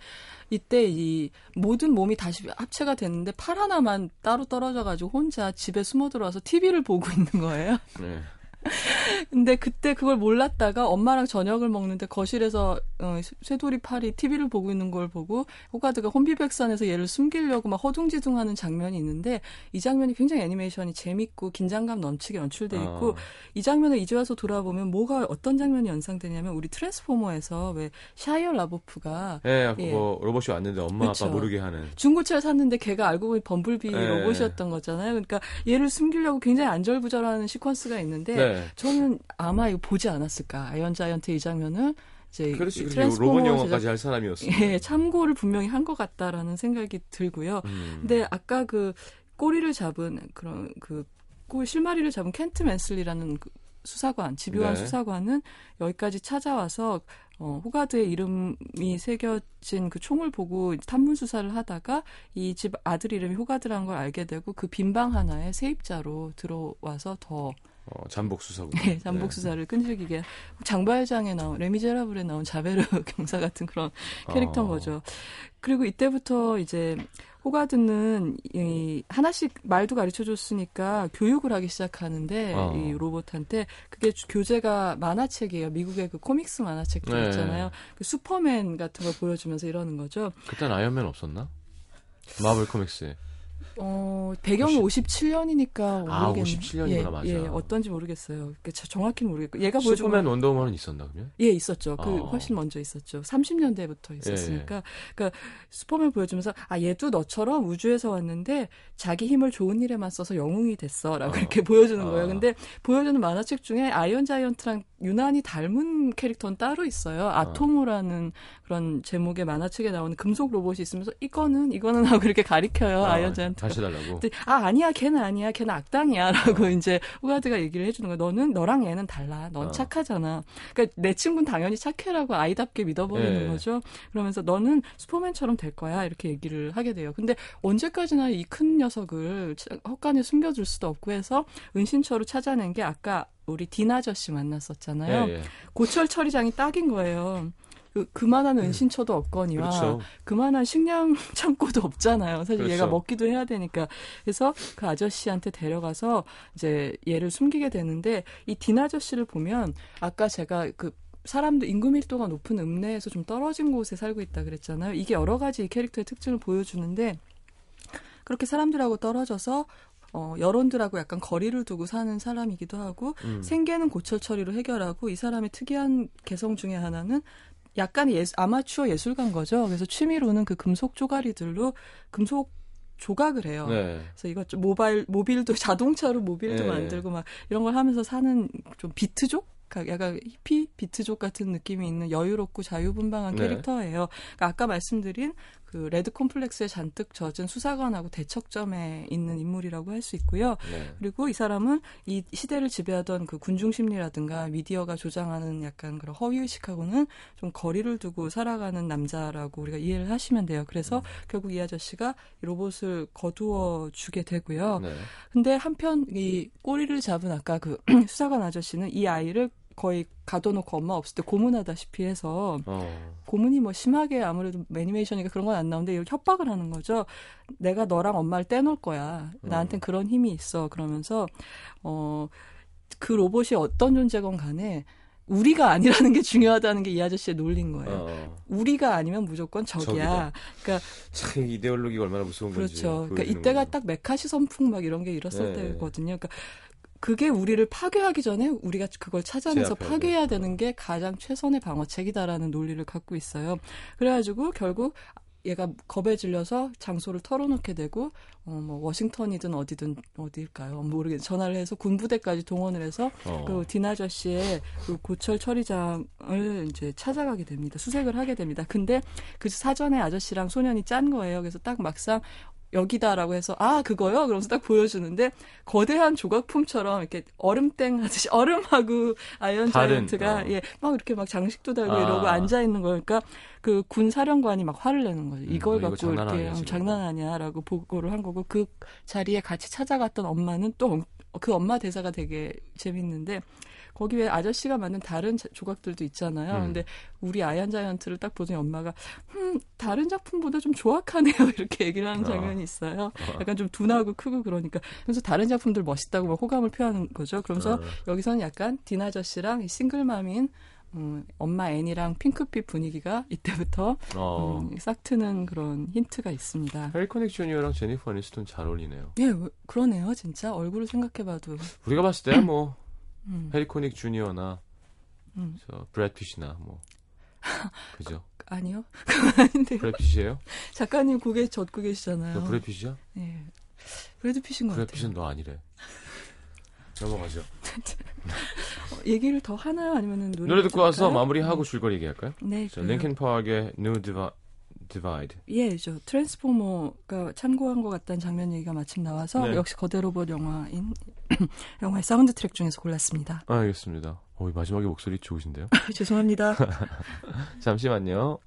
이때 이 모든 몸이 다시 합체가 됐는데 팔 하나만 따로 떨어져가지고 혼자 집에 숨어 들어와서 TV를 보고 있는 거예요. 네. 근데 그때 그걸 몰랐다가 엄마랑 저녁을 먹는데 거실에서 어, 쇠돌이 팔이 TV를 보고 있는 걸 보고 호가드가 혼비백산에서 얘를 숨기려고 막 허둥지둥하는 장면이 있는데 이 장면이 굉장히 애니메이션이 재밌고 긴장감 넘치게 연출돼 있고 어. 이 장면을 이제 와서 돌아보면 뭐가 어떤 장면이 연상되냐면 우리 트랜스포머에서 왜 샤이어 라보프가 예, 예. 뭐 로봇이 왔는데 엄마 그쵸. 아빠 모르게 하는. 중고차를 샀는데 걔가 알고 보니 범블비 네. 로봇이었던 거잖아요. 그러니까 얘를 숨기려고 굉장히 안절부절하는 시퀀스가 있는데 네. 저는 아마 이거 보지 않았을까. 아이언 자이언트 이 장면을 이제 그렇지, 이 그렇지. 트랜스포머 로봇 제작- 영화까지 할 사람이었어. 예, 참고를 분명히 한 것 같다라는 생각이 들고요. 음. 근데 아까 그 꼬리를 잡은 그런 그 꼬리 실마리를 잡은 켄트 맨슬리라는 그 수사관, 집요한 네. 수사관은 여기까지 찾아와서 어, 호가드의 이름이 새겨진 그 총을 보고 탐문 수사를 하다가 이 집 아들 이름이 호가드라는 걸 알게 되고 그 빈방 하나에 세입자로 들어와서 더 어, 잠복 수사고. 네, 잠복 수사를 끈질기게 장발장에 나온 레미제라블에 나온 자베르 경사 같은 그런 캐릭터인 어. 거죠. 그리고 이때부터 이제 호가드는 이 하나씩 말도 가르쳐 줬으니까 교육을 하기 시작하는데 어. 이 로봇한테 그게 주- 교재가 만화책이에요. 미국의 그 코믹스 만화책들 네. 있잖아요. 그 슈퍼맨 같은 걸 보여주면서 이러는 거죠. 그땐 아이언맨 없었나? 마블 코믹스에. 어, 배경이 57년이니까 아, 모르겠네요. 57년이구나, 예, 맞아. 예, 어떤지 모르겠어요. 그러니까 저- 정확히는 모르겠고 얘가 보여준 슈퍼맨 건- 원더우먼은 있었나 그러면? 예, 있었죠. 그 어. 훨씬 먼저 있었죠. 30년대부터 있었으니까. 그러니까 슈퍼맨 보여주면서 아 얘도 너처럼 우주에서 왔는데 자기 힘을 좋은 일에만 써서 영웅이 됐어라고 어. 이렇게 보여주는 어. 거예요. 근데 보여주는 만화책 중에 아이언 자이언트랑 유난히 닮은 캐릭터는 따로 있어요. 아토모라는 그런 제목의 만화책에 나오는 금속 로봇이 있으면서 이거는 이거는 하고 이렇게 가리켜요. 아, 아이언 자이언트. 다시 해달라고. 근데 아 아니야 걔는 아니야 걔는 악당이야라고 어. 이제 호가드가 얘기를 해주는 거야 너는 너랑 얘는 달라 넌 어. 착하잖아 그러니까 내 친구는 당연히 착해라고 아이답게 믿어버리는 예. 거죠 그러면서 너는 슈퍼맨처럼 될 거야 이렇게 얘기를 하게 돼요 근데 언제까지나 이 큰 녀석을 차- 헛간에 숨겨둘 수도 없고 해서 은신처로 찾아낸 게 아까 우리 딘 아저씨 만났었잖아요 예, 예. 고철 처리장이 딱인 거예요 그, 그만한 은신처도 없거니와 그렇죠. 그만한 식량 창고도 없잖아요. 사실 그렇죠. 얘가 먹기도 해야 되니까. 그래서 그 아저씨한테 데려가서 이제 얘를 숨기게 되는데 이 딘 아저씨를 보면 아까 제가 그 사람도 인구 밀도가 높은 읍내에서 좀 떨어진 곳에 살고 있다 그랬잖아요. 이게 여러 가지 이 캐릭터의 특징을 보여주는데 그렇게 사람들하고 떨어져서 어, 여론들하고 약간 거리를 두고 사는 사람이기도 하고 음. 생계는 고철 처리로 해결하고 이 사람의 특이한 개성 중에 하나는 약간 예, 아마추어 예술가인 거죠. 그래서 취미로는 그 금속 조가리들로 금속 조각을 해요. 네. 그래서 이것 좀 모바일 모빌도 자동차로 모빌도 네. 만들고 막 이런 걸 하면서 사는 좀 비트족 가- 약간 히피 비트족 같은 느낌이 있는 여유롭고 자유분방한 네. 캐릭터예요. 그러니까 아까 말씀드린 그 레드 콤플렉스에 잔뜩 젖은 수사관하고 대척점에 있는 인물이라고 할 수 있고요. 네. 그리고 이 사람은 이 시대를 지배하던 그 군중 심리라든가 미디어가 조장하는 약간 그런 허위 의식하고는 좀 거리를 두고 살아가는 남자라고 우리가 이해를 하시면 돼요. 그래서 결국 이 아저씨가 이 로봇을 거두어 주게 되고요. 네. 근데 한편 이 꼬리를 잡은 아까 그 수사관 아저씨는 이 아이를 거의 가둬놓고 엄마 없을 때 고문하다시피 해서 어. 고문이 뭐 심하게 아무래도 애니메이션이니까 그런 건 안 나오는데 협박을 하는 거죠. 내가 너랑 엄마를 떼놓을 거야. 나한텐 그런 힘이 있어. 그러면서 어 그 로봇이 어떤 존재건 간에 우리가 아니라는 게 중요하다는 게 이 아저씨의 논리인 거예요. 어. 우리가 아니면 무조건 적이야. 적이다. 그러니까 참 이데올로기가 얼마나 무서운 건지. 그렇죠. 그러니까 이때가 거죠. 딱 메카시 선풍 막 이런 게 일었을 네. 때거든요. 그러니까 그게 우리를 파괴하기 전에 우리가 그걸 찾아내서 파괴해야 되는 게 가장 최선의 방어책이다라는 논리를 갖고 있어요. 그래가지고 결국 얘가 겁에 질려서 장소를 털어놓게 되고 어 뭐 워싱턴이든 어디든 어디일까요? 모르겠 전화를 해서 군부대까지 동원을 해서 어. 그 딘 아저씨의 그 고철 처리장을 이제 찾아가게 됩니다. 수색을 하게 됩니다. 근데 그 사전에 아저씨랑 소년이 짠 거예요. 그래서 딱 막상 여기다라고 해서 아 그거요? 그러면서 딱 보여주는데 거대한 조각품처럼 이렇게 얼음땡 하듯이 얼음하고 아이언 다른, 자이언트가 어. 예막 이렇게 막 장식도 달고 아. 이러고 앉아 있는 거니까 그 군 사령관이 막 화를 내는 거죠. 이걸 음, 갖고 장난 이렇게 아니야, 어. 장난 아니야라고 보고를 한 거고 그 자리에 같이 찾아갔던 엄마는 또 그 엄마 대사가 되게 재밌는데 거기 왜 아저씨가 만든 다른 자- 조각들도 있잖아요. 음. 근데 우리 아이언 자이언트를 딱 보더니 엄마가 음 다른 작품보다 좀 조악하네요 이렇게 얘기를 하는 어. 장면이 있어요. 약간 좀 둔하고 크고 그러니까 그래서 다른 작품들 멋있다고 막 호감을 표하는 거죠. 그러면서 어. 여기서는 약간 딘 아저씨랑 이 싱글맘인 음, 엄마 애니랑 핑크빛 분위기가 이때부터 어. 음, 싹 트는 그런 힌트가 있습니다. 해리 코닉 주니어랑 제니퍼 아니스톤 잘 어울리네요. 예, 왜- 그러네요, 진짜 얼굴을 생각해봐도. 우리가 봤을 때뭐 음, 해리 코닉 주니어나 음. 저 브래드 피시나 뭐 그죠? 아니요, 그건 아닌데요. 피시예요? 작가님 고개 젓고 계시잖아요. 너 브래드 피시야? 예, 브래드 피신 것 같아요. 피시는 너 아니래. 넘어가죠. 어, 얘기를 더 하나요, 아니면은 노래 노래 듣고 와서? 마무리하고 줄거리 얘기할까요? 네, 자. 링킨 파크의 New Divi- Divide. 예, 저 트랜스포머가 참고한 것 같다는 장면 얘기가 마침 나와서 네. 역시 거대 로봇 영화인 영화의 사운드 트랙 중에서 골랐습니다. 아, 알겠습니다. 어, 이 마지막에 목소리 좋으신데요? 죄송합니다. 잠시만요.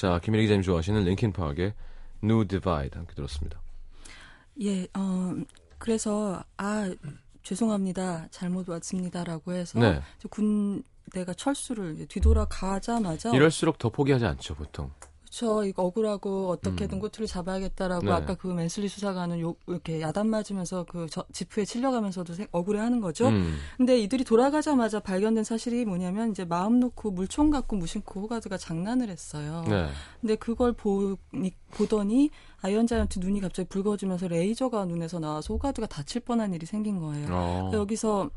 자, 김일희 기자님 좋아하시는 링킨 파악의 New Divide 함께 들었습니다. 예, 어, 그래서 아 죄송합니다, 잘못 왔습니다라고 해서 네. 군대가 철수를 이제 뒤돌아 가자마자 이럴수록 더 포기하지 않죠, 보통. 그렇죠. 이거 억울하고 어떻게든 음. 꼬투리 잡아야겠다라고 네. 아까 그 맨슬리 수사관은 욕 이렇게 야단 맞으면서 그 저, 지프에 찔려가면서도 생- 억울해하는 거죠. 음. 근데 이들이 돌아가자마자 발견된 사실이 뭐냐면 이제 마음 놓고 물총 갖고 무심코 호가드가 장난을 했어요. 네. 근데 그걸 보니, 보더니 아이언 자이언트 눈이 갑자기 붉어지면서 레이저가 눈에서 나와서 호가드가 다칠 뻔한 일이 생긴 거예요. 어. 여기서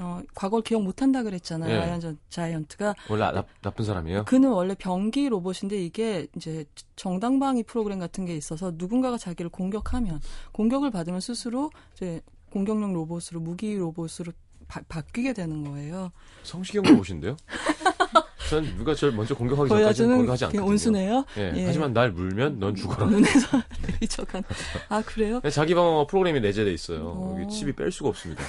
어, 과거를 기억 못한다 그랬잖아요. 예. 아이언 자- 자이언트가 원래 나, 나쁜 사람이에요? 그는 원래 병기 로봇인데 이게 이제 정당방위 프로그램 같은 게 있어서 누군가가 자기를 공격하면 공격을 받으면 스스로 이제 공격용 로봇으로 무기 로봇으로 바, 바뀌게 되는 거예요. 성시경 로봇인데요? 전 누가 저를 먼저 공격하기 전까지는 공격하지 않거든요. 온순해요. 예, 예. 하지만 날 물면 넌 죽어라. 눈에서 내리쳐간. 아 그래요? 자기 방어 프로그램이 내재돼 있어요. 어. 여기 칩이 뺄 수가 없습니다.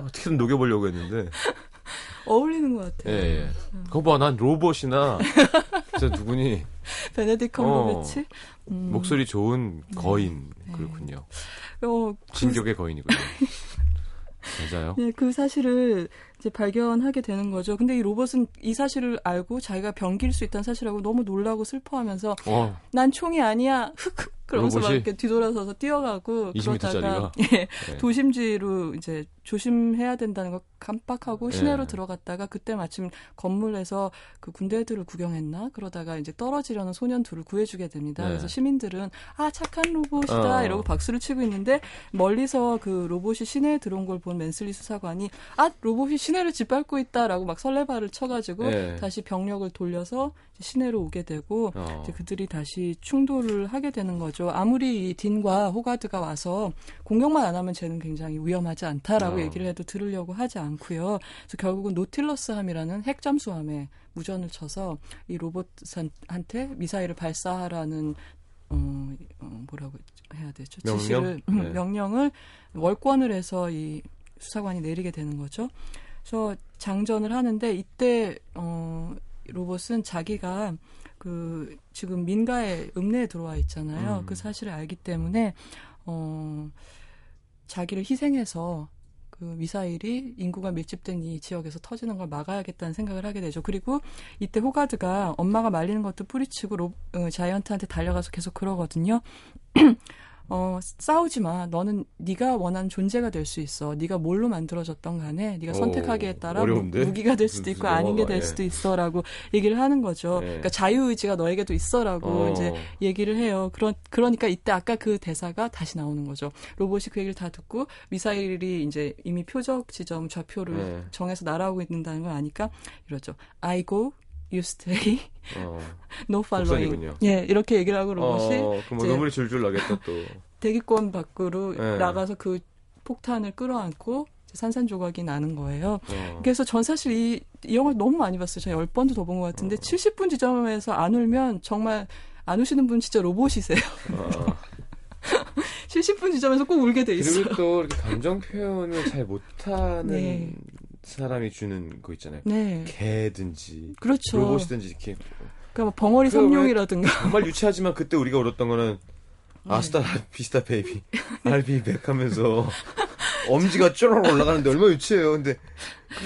어떻게든 녹여보려고 했는데 어울리는 것 예, 같아요. 예. 그거 봐, 난 로봇이나 진짜 누구니 베네딕 컴버배치. 음. 목소리 좋은 거인 네. 그렇군요. 어, 그 진격의 거인이군요. 맞아요. 네, 그 사실을 이제 발견하게 되는 거죠. 근데 이 로봇은 이 사실을 알고 자기가 병길 수 있다는 사실하고 너무 놀라고 슬퍼하면서 어, 난 총이 아니야. 흑흑 그러면서 막? 이렇게 뒤돌아서서 뛰어가고 20m 그러다가? 예, 네. 도심지로 이제 조심해야 된다는 걸 깜빡하고 네. 시내로 들어갔다가 그때 마침 건물에서 그 군대 애들을 구경했나 그러다가 이제 떨어지려는 소년 둘을 구해주게 됩니다. 네. 그래서 시민들은 아 착한 로봇이다 어. 이러고 박수를 치고 있는데 멀리서 그 로봇이 시내에 들어온 걸 본 맨슬리 수사관이 아 로봇이 시내 를 짓밟고 있다라고 막 설레발을 쳐가지고 네. 다시 병력을 돌려서 시내로 오게 되고 어. 이제 그들이 다시 충돌을 하게 되는 거죠. 아무리 이 딘과 호가드가 와서 공격만 안 하면 쟤는 굉장히 위험하지 않다라고 어. 얘기를 해도 들으려고 하지 않고요. 그래서 결국은 노틸러스함이라는 핵 잠수함에 무전을 쳐서 이 로봇한테 미사일을 발사하라는 어, 어, 뭐라고 해야 되죠? 명령? 지시를 음, 네. 명령을 월권을 해서 이 수사관이 내리게 되는 거죠. 그래서 장전을 하는데 이때 어 로봇은 자기가 그 지금 민가에 읍내에 들어와 있잖아요. 음. 그 사실을 알기 때문에 어 자기를 희생해서 그 미사일이 인구가 밀집된 이 지역에서 터지는 걸 막아야겠다는 생각을 하게 되죠. 그리고 이때 호가드가 엄마가 말리는 것도 뿌리치고 로, 어, 자이언트한테 달려가서 계속 그러거든요. 어, 싸우지 마. 너는 네가 원하는 존재가 될 수 있어. 네가 뭘로 만들어졌던 간에 네가 오, 선택하기에 따라 무, 어려운데? 무기가 될 수도 있고 아닌 게될 예. 수도 있어라고 얘기를 하는 거죠. 예. 그러니까 자유 의지가 너에게도 있어라고 어. 이제 얘기를 해요. 그런 그러니까 이때 아까 그 대사가 다시 나오는 거죠. 로봇이 그 얘기를 다 듣고 미사일이 이제 이미 표적 지점 좌표를 네. 정해서 날아오고 있는다는 걸 아니까 이러죠. I go, you stay, 어. no following. 예, 이렇게 얘기를 하고 로봇이 어, 그럼 뭐 눈물이 줄줄 나겠다 또. 대기권 밖으로 네. 나가서 그 폭탄을 끌어안고 산산조각이 나는 거예요. 어. 그래서 전 사실 이, 이 영화를 너무 많이 봤어요. 저 10번도 더 본 것 같은데 70분 지점에서 안 울면 정말 안 우시는 분 진짜 로봇이세요. 어. 70분 지점에서 꼭 울게 돼 있어요. 그리고 또 감정 표현을 잘 못하는 네. 사람이 주는 거 있잖아요. 네. 개든지 그렇죠. 로봇이든지 이렇게 그러니까 뭐 벙어리 삼룡이라든가 정말 유치하지만 그때 우리가 울었던 거는 네. hasta vista baby I'll be back 하면서 엄지가 쪼르륵 올라가는데 얼마나 유치해요. 근데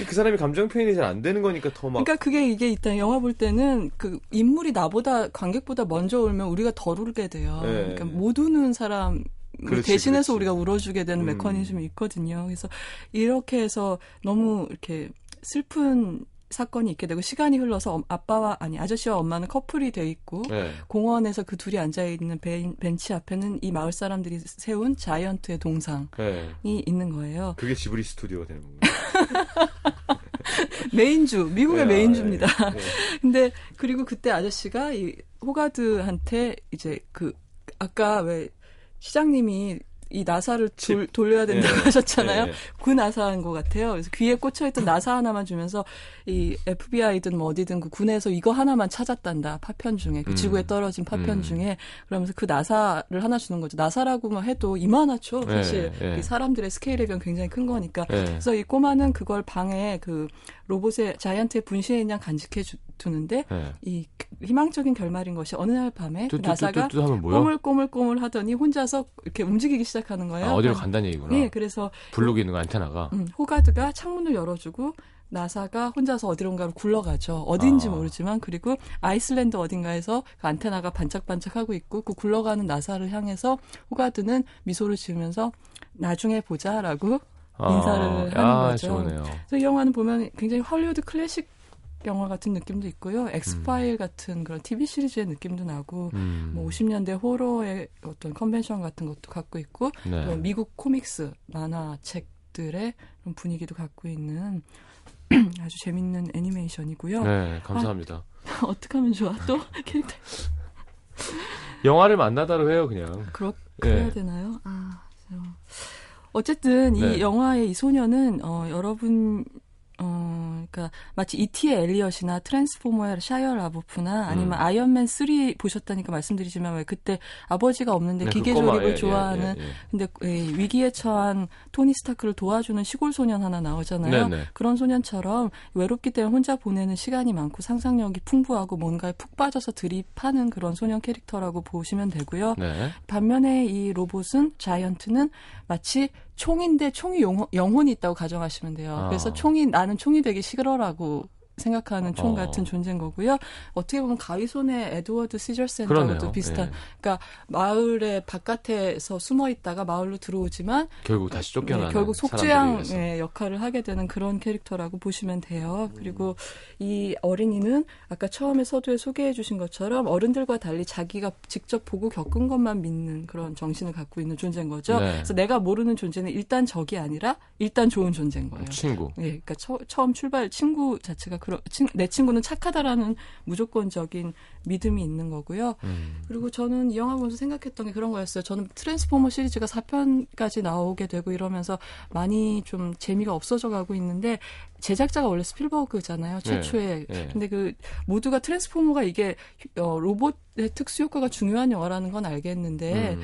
그 사람이 감정 표현이 잘 안 되는 거니까 더 막 그러니까 그게 이게 일단 영화 볼 때는 그 인물이 나보다 관객보다 먼저 울면 우리가 덜 울게 돼요. 네. 그러니까 못 우는 사람 그렇지, 대신해서 그렇지. 우리가 울어주게 되는 음. 메커니즘이 있거든요. 그래서 이렇게 해서 너무 이렇게 슬픈 사건이 있게 되고 시간이 흘러서 엄- 아빠와 아니 아저씨와 엄마는 커플이 돼 있고 네. 공원에서 그 둘이 앉아 있는 벤치 앞에는 이 마을 사람들이 세운 자이언트의 동상이 네. 있는 거예요. 그게 지브리 스튜디오가 되는 건가요? 메인주 미국의 네, 메인주입니다. 네, 네. 근데 그리고 그때 아저씨가 이 호가드한테 이제 그 아까 왜 시장님이 이 나사를 돌, 칩. 돌려야 된다고 네. 하셨잖아요. 네. 그 나사인 것 같아요. 그래서 귀에 꽂혀있던 나사 하나만 주면서 이 FBI든 뭐 어디든 그 군에서 이거 하나만 찾았단다. 파편 중에 그 음. 지구에 떨어진 파편 음. 중에 그러면서 그 나사를 하나 주는 거죠. 나사라고만 해도 이만하죠. 네, 사실 네. 이 사람들의 스케일에 비하면 굉장히 큰 거니까 네. 그래서 이 꼬마는 그걸 방에 그 로봇의 자이언트의 분신에 그냥 간직해 주, 두는데 네. 이 희망적인 결말인 것이 어느 날 밤에 그 나사가 하면 뭐야? 꼬물꼬물꼬물 하더니 혼자서 이렇게 움직이기 시작하는 거예요. 아, 어디로 간다는 얘기구나. 네, 그래서 블록이 있는 거 안테나가. 음, 호가드가 창문을 열어주고 나사가 혼자서 어디론가로 굴러가죠. 어딘지 아. 모르지만 그리고 아이슬란드 어딘가에서 그 안테나가 반짝반짝하고 있고 그 굴러가는 나사를 향해서 호가드는 미소를 지으면서 나중에 보자라고 인사를 하는 아, 거죠. 좋네요. 그래서 이 영화는 보면 굉장히 헐리우드 클래식 영화 같은 느낌도 있고요. 엑스파일 같은 그런 TV 시리즈의 느낌도 나고 음. 뭐 50년대 호러의 어떤 컨벤션 같은 것도 갖고 있고 네. 또 미국 코믹스 만화책들의 그런 분위기도 갖고 있는 아주 재밌는 애니메이션이고요. 네, 감사합니다. 어떻게 하면 좋아? 또 캐릭터 영화를 만나다로 해요, 그냥. 그렇 예. 그래야 되나요? 아, 저, 어쨌든 네. 이 영화의 이 소녀는 어 여러분 어 그러니까 마치 이티의 엘리엇이나 트랜스포머의 샤이어 라보프나 아니면 음. 아이언맨 3 보셨다니까 말씀드리지만 왜 그때 아버지가 없는데 네, 그 기계 조립을 예, 좋아하는 예, 예, 예. 근데 예, 위기에 처한 토니 스타크를 도와주는 시골 소년 하나 나오잖아요. 네 네. 그런 소년처럼 외롭기 때문에 혼자 보내는 시간이 많고 상상력이 풍부하고 뭔가에 푹 빠져서 몰입하는 그런 소년 캐릭터라고 보시면 되고요. 네. 반면에 이 로봇은 자이언트는 마치 총인데 총이 영, 영혼 이 있다고 가정하시면 돼요. 아. 그래서 총이 나는 총이 되기 싫어라고 생각하는 총 어. 같은 존재인 거고요. 어떻게 보면 가위손의 에드워드 시저핸드하고도 그러네요. 비슷한 예. 그러니까 마을의 바깥에서 숨어 있다가 마을로 들어오지만 결국 다시 쫓겨나는 네, 결국 사람들을 속죄양 위해서. 의 역할을 하게 되는 그런 캐릭터라고 보시면 돼요. 그리고 이 어린이는 아까 처음에 서두에 소개해 주신 것처럼 어른들과 달리 자기가 직접 보고 겪은 것만 믿는 그런 정신을 갖고 있는 존재인 거죠. 네. 그래서 내가 모르는 존재는 일단 적이 아니라 일단 좋은 존재인 거예요. 친구. 예, 그러니까 처, 음 출발 친구 자체가 그런 친, 내 친구는 착하다라는 무조건적인 믿음이 있는 거고요. 음. 그리고 저는 이 영화 보면서 생각했던 게 그런 거였어요. 저는 트랜스포머 시리즈가 4편까지 나오게 되고 이러면서 많이 좀 재미가 없어져 가고 있는데 제작자가 원래 스필버그잖아요. 최초에. 네. 근데 그 모두가 트랜스포머가 이게 어, 로봇의 특수 효과가 중요한 영화라는 건 알겠는데 음.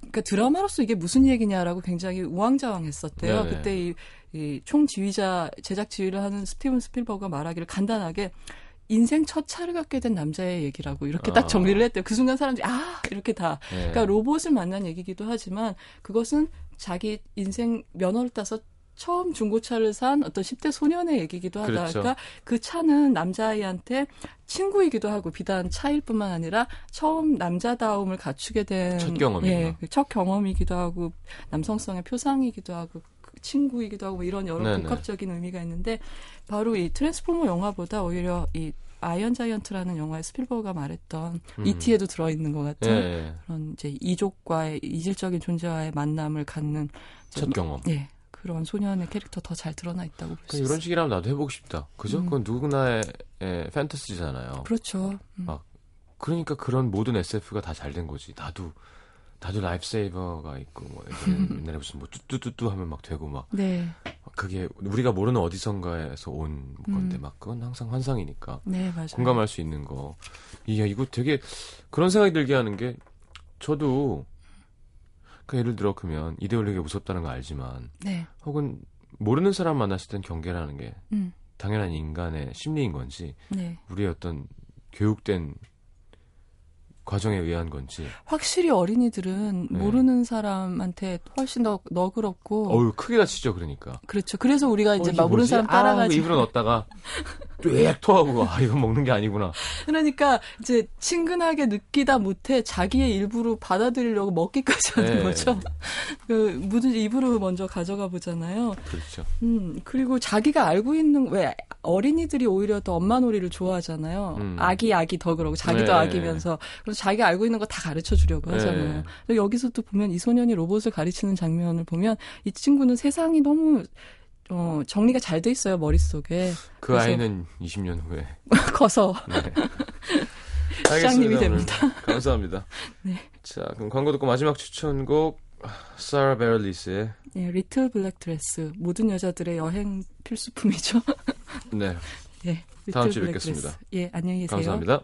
그러니까 드라마로서 이게 무슨 얘기냐라고 굉장히 우왕좌왕했었대요. 네네. 그때 이, 이 총지휘자 제작 지휘를 하는 스티븐 스필버그가 말하기를 간단하게 인생 첫 차를 갖게 된 남자의 얘기라고 이렇게 아. 딱 정리를 했대요. 그 순간 사람들이 아 이렇게 다 네. 그러니까 로봇을 만난 얘기기도 하지만 그것은 자기 인생 면허를 따서 처음 중고차를 산 어떤 10대 소년의 얘기기도 하다. 그렇죠. 그러니까 그 차는 남자아이한테 친구이기도 하고 비단 차일 뿐만 아니라 처음 남자다움을 갖추게 된 첫 경험이구나. 예, 그첫 경험이기도 하고 남성성의 표상이기도 하고 그 친구이기도 하고 뭐 이런 여러 네네. 복합적인 의미가 있는데 바로 이 트랜스포머 영화보다 오히려 이 아이언 자이언트라는 영화에 스필버그가 말했던 음. 이티에도 들어있는 것 같은 예. 그런 이제 이종과의 이질적인 존재와의 만남을 갖는 첫 경험. 예 그런 소년의 캐릭터 더 잘 드러나 있다고 볼수 그러니까. 이런 식이라면 나도 해보고 싶다. 그죠? 음. 그건 누구나의 에, 판타지잖아요. 그렇죠. 음. 아, 그러니까 그런 모든 SF가 다 잘 된 거지. 나도 나도 라이프 세이버가 있고 뭐 옛날에, 무슨 뭐 뚜뚜뚜뚜 하면 막 되고 막 네, 그게 우리가 모르는 어디선가에서 온 건데 음. 막 그건 항상 환상이니까 네 맞아요. 공감할 수 있는 거. 이야 이거 되게 그런 생각이 들게 하는 게 저도 그 예를 들어 그러면 이데올리가 무섭다는 거 알지만 네, 혹은 모르는 사람 만났을 땐 경계라는 게 음, 당연한 인간의 심리인 건지 네. 우리의 어떤 교육된 과정에 의한 건지 확실히 어린이들은 네. 모르는 사람한테 훨씬 더 너그럽고 어우 크게 다치죠 그러니까 그렇죠. 그래서 우리가 이제 어, 막 모르는? 사람 아, 따라가지. 입으로 넣었다가 쫙 토하고 아 이건 먹는 게 아니구나 그러니까 이제 친근하게 느끼다 못해 자기의 일부로 받아들이려고 먹기까지 하는 네. 거죠. 그 뭐든지 입으로 먼저 가져가 보잖아요. 그렇죠 음 그리고 자기가 알고 있는 왜 어린이들이 오히려 더 엄마 놀이를 좋아하잖아요. 음. 아기 아기 더 그러고 자기도 네. 아기면서 그래서 자기가 알고 있는 거 다 가르쳐 주려고 네. 하잖아요. 근데 여기서도 보면 이 소년이 로봇을 가르치는 장면을 보면 이 친구는 세상이 너무 어, 정리가 잘 돼 있어요 머릿속에 그 아이는 20년 후에 커서 네. 시장님이 됩니다. 감사합니다 네. 자 그럼 광고 듣고 마지막 추천곡 사라 베럴리스의 예, little black dress 모든 여자들의 여행 필수품이죠. 네 예, 다음 주에 뵙겠습니다. 드레스. 예, 안녕히 계세요. 감사합니다